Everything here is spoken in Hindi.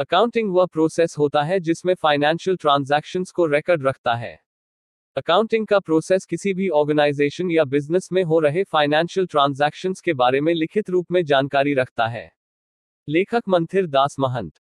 अकाउंटिंग वह प्रोसेस होता है जिसमें फाइनेंशियल ट्रांजैक्शंस को रिकॉर्ड रखता है। अकाउंटिंग का प्रोसेस किसी भी ऑर्गेनाइजेशन या बिज़नेस में हो रहे फाइनेंशियल ट्रांजैक्शंस के बारे में लिखित रूप में जानकारी रखता है। लेखक मंथिर दास महंत